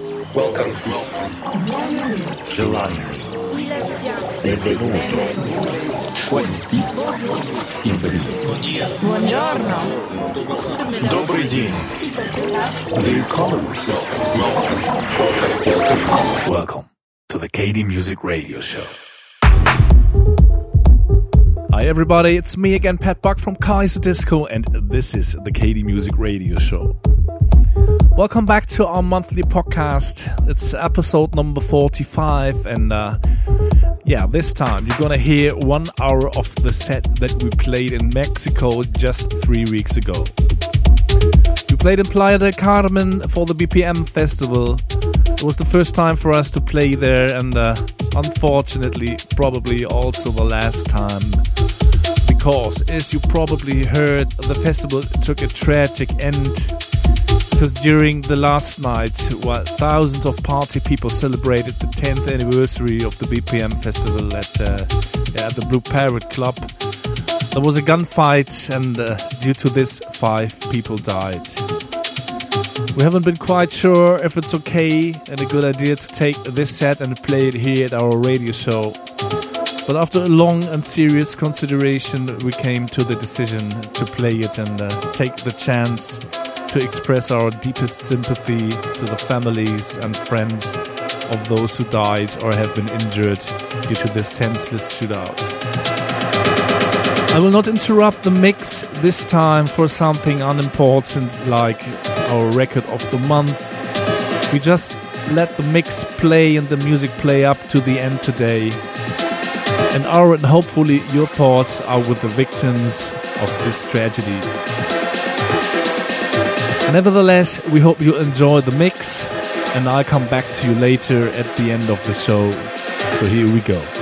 Welcome. Gelare. Benvenuto. Questi. Buongiorno. Добрый день. Welcome. Welcome. Welcome to the KD Music Radio Show. Hi everybody, it's me again, Pat Buck from Kaiserdisco, and this is the KD Music Radio Show. Welcome back to our monthly podcast. It's episode number 45, and uh, yeah, this time you're gonna hear one hour of the set that we played in Mexico just three weeks ago. We played in Playa del Carmen for the BPM festival. It was the first time for us to play there, and uh, unfortunately, probably also the last time. Because, as you probably heard, the festival took a tragic end. Because during the last night, while thousands of party people celebrated the 10th anniversary of the BPM festival at, uh, at the Blue Parrot Club, there was a gunfight, and uh, due to this, five people died. We haven't been quite sure if it's okay and a good idea to take this set and play it here at our radio show. But after a long and serious consideration, we came to the decision to play it and uh, take the chance to express our deepest sympathy to the families and friends of those who died or have been injured due to this senseless shootout. I will not interrupt the mix this time for something unimportant like our record of the month. We just let the mix play and the music play up to the end today. And our and hopefully your thoughts are with the victims of this tragedy. Nevertheless, we hope you enjoy the mix, and I'll come back to you later at the end of the show. So here we go.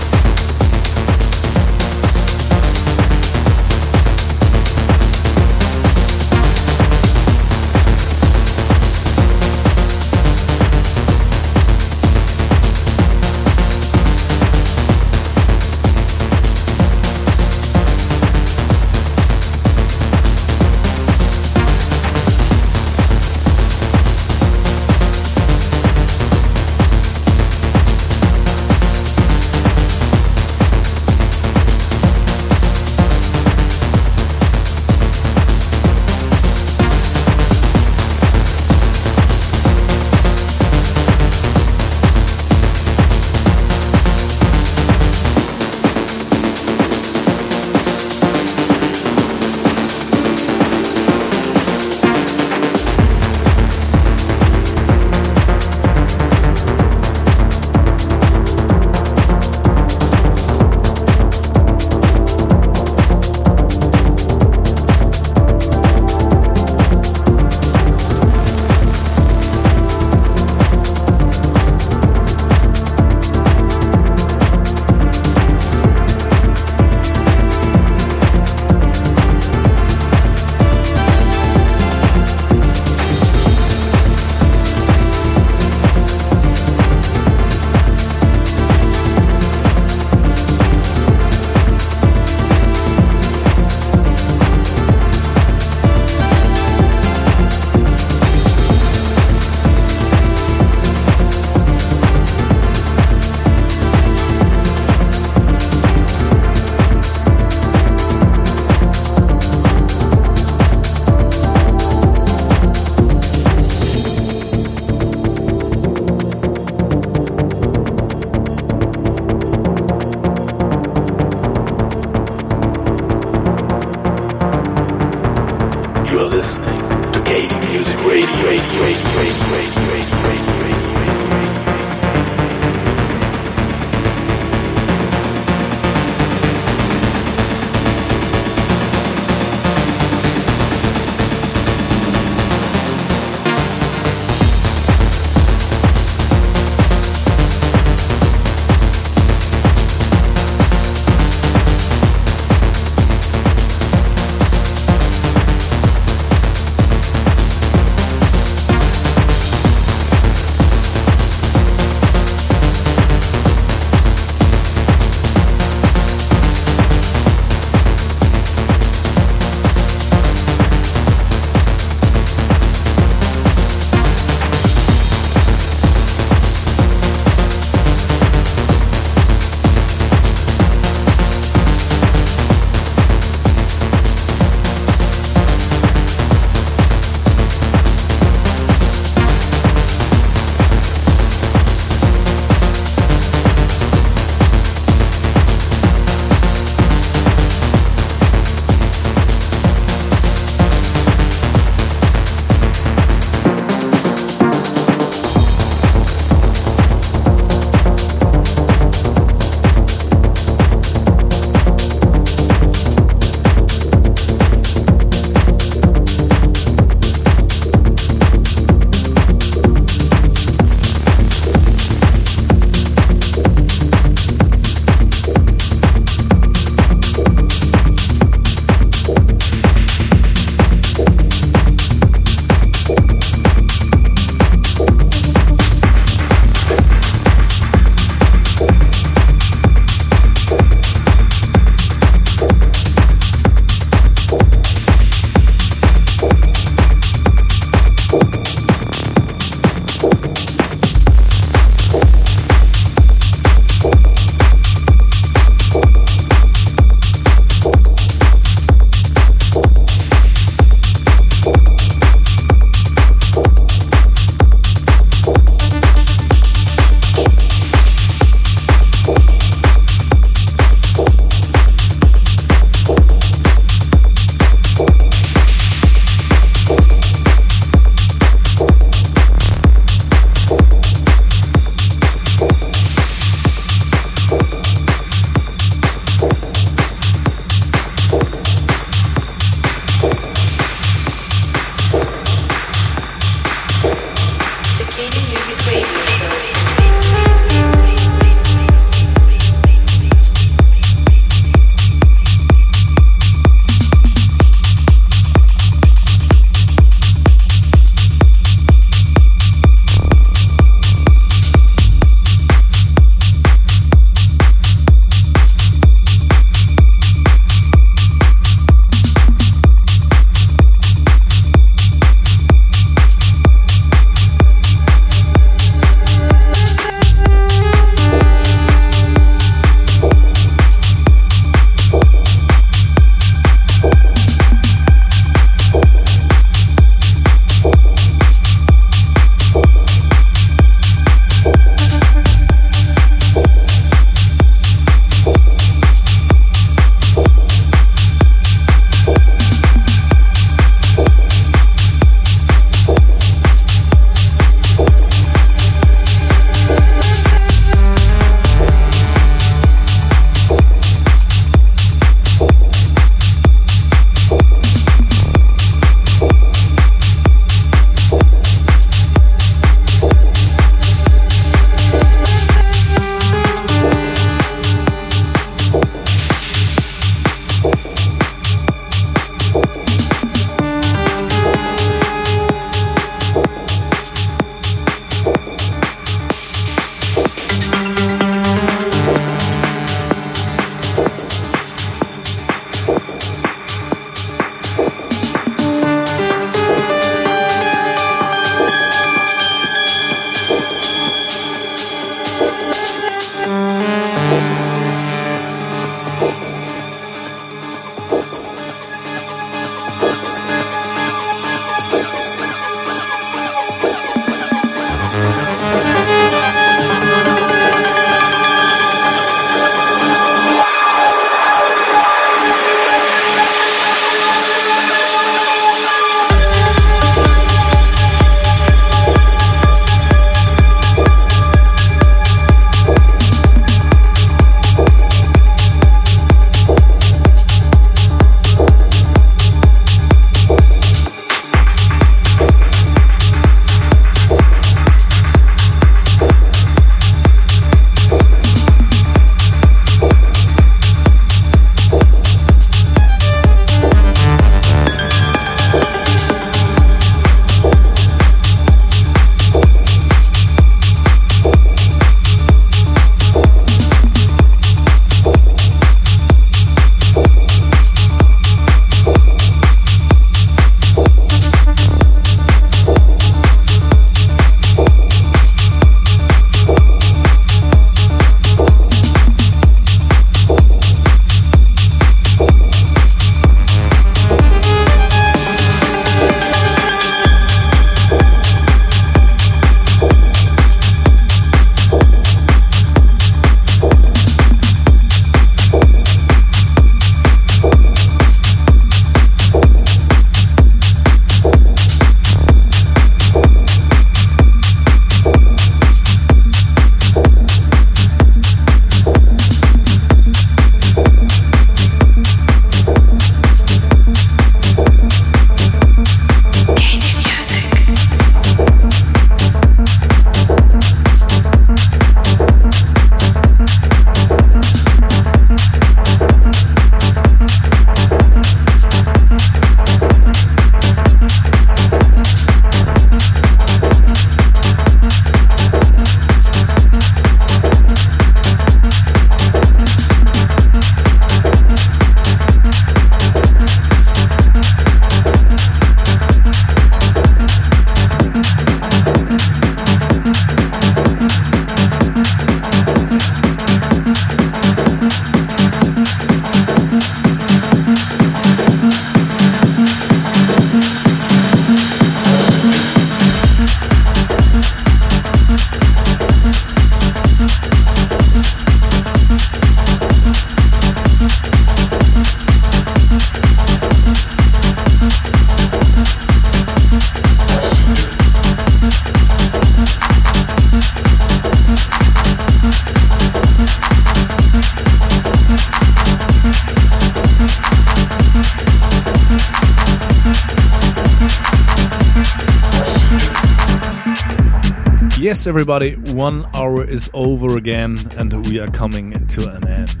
Everybody, one hour is over again, and we are coming to an end.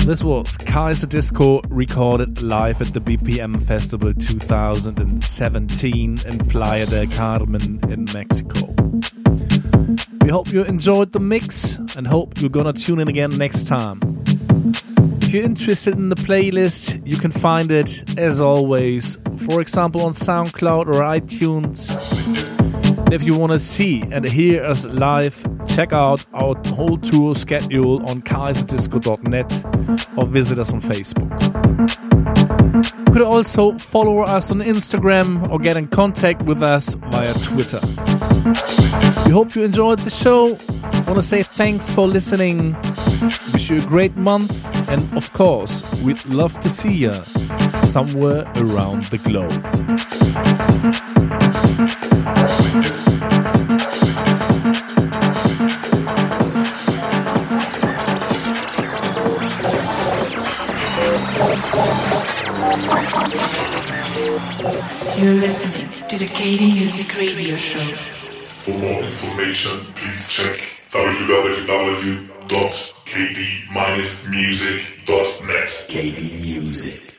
This was Kaiserdisco recorded live at the BPM Festival 2017 in Playa del Carmen in Mexico. We hope you enjoyed the mix and hope you're gonna tune in again next time. If you're interested in the playlist, you can find it as always, for example, on SoundCloud or iTunes. And if you want to see and hear us live, check out our whole tour schedule on kaiserdisco.net or visit us on Facebook. You could also follow us on Instagram or get in contact with us via Twitter. We hope you enjoyed the show. I want to say thanks for listening. Wish you a great month, and of course, we'd love to see you somewhere around the globe. To the KD Music Radio Show. For more information, please check www.kd-music.net. KD Music.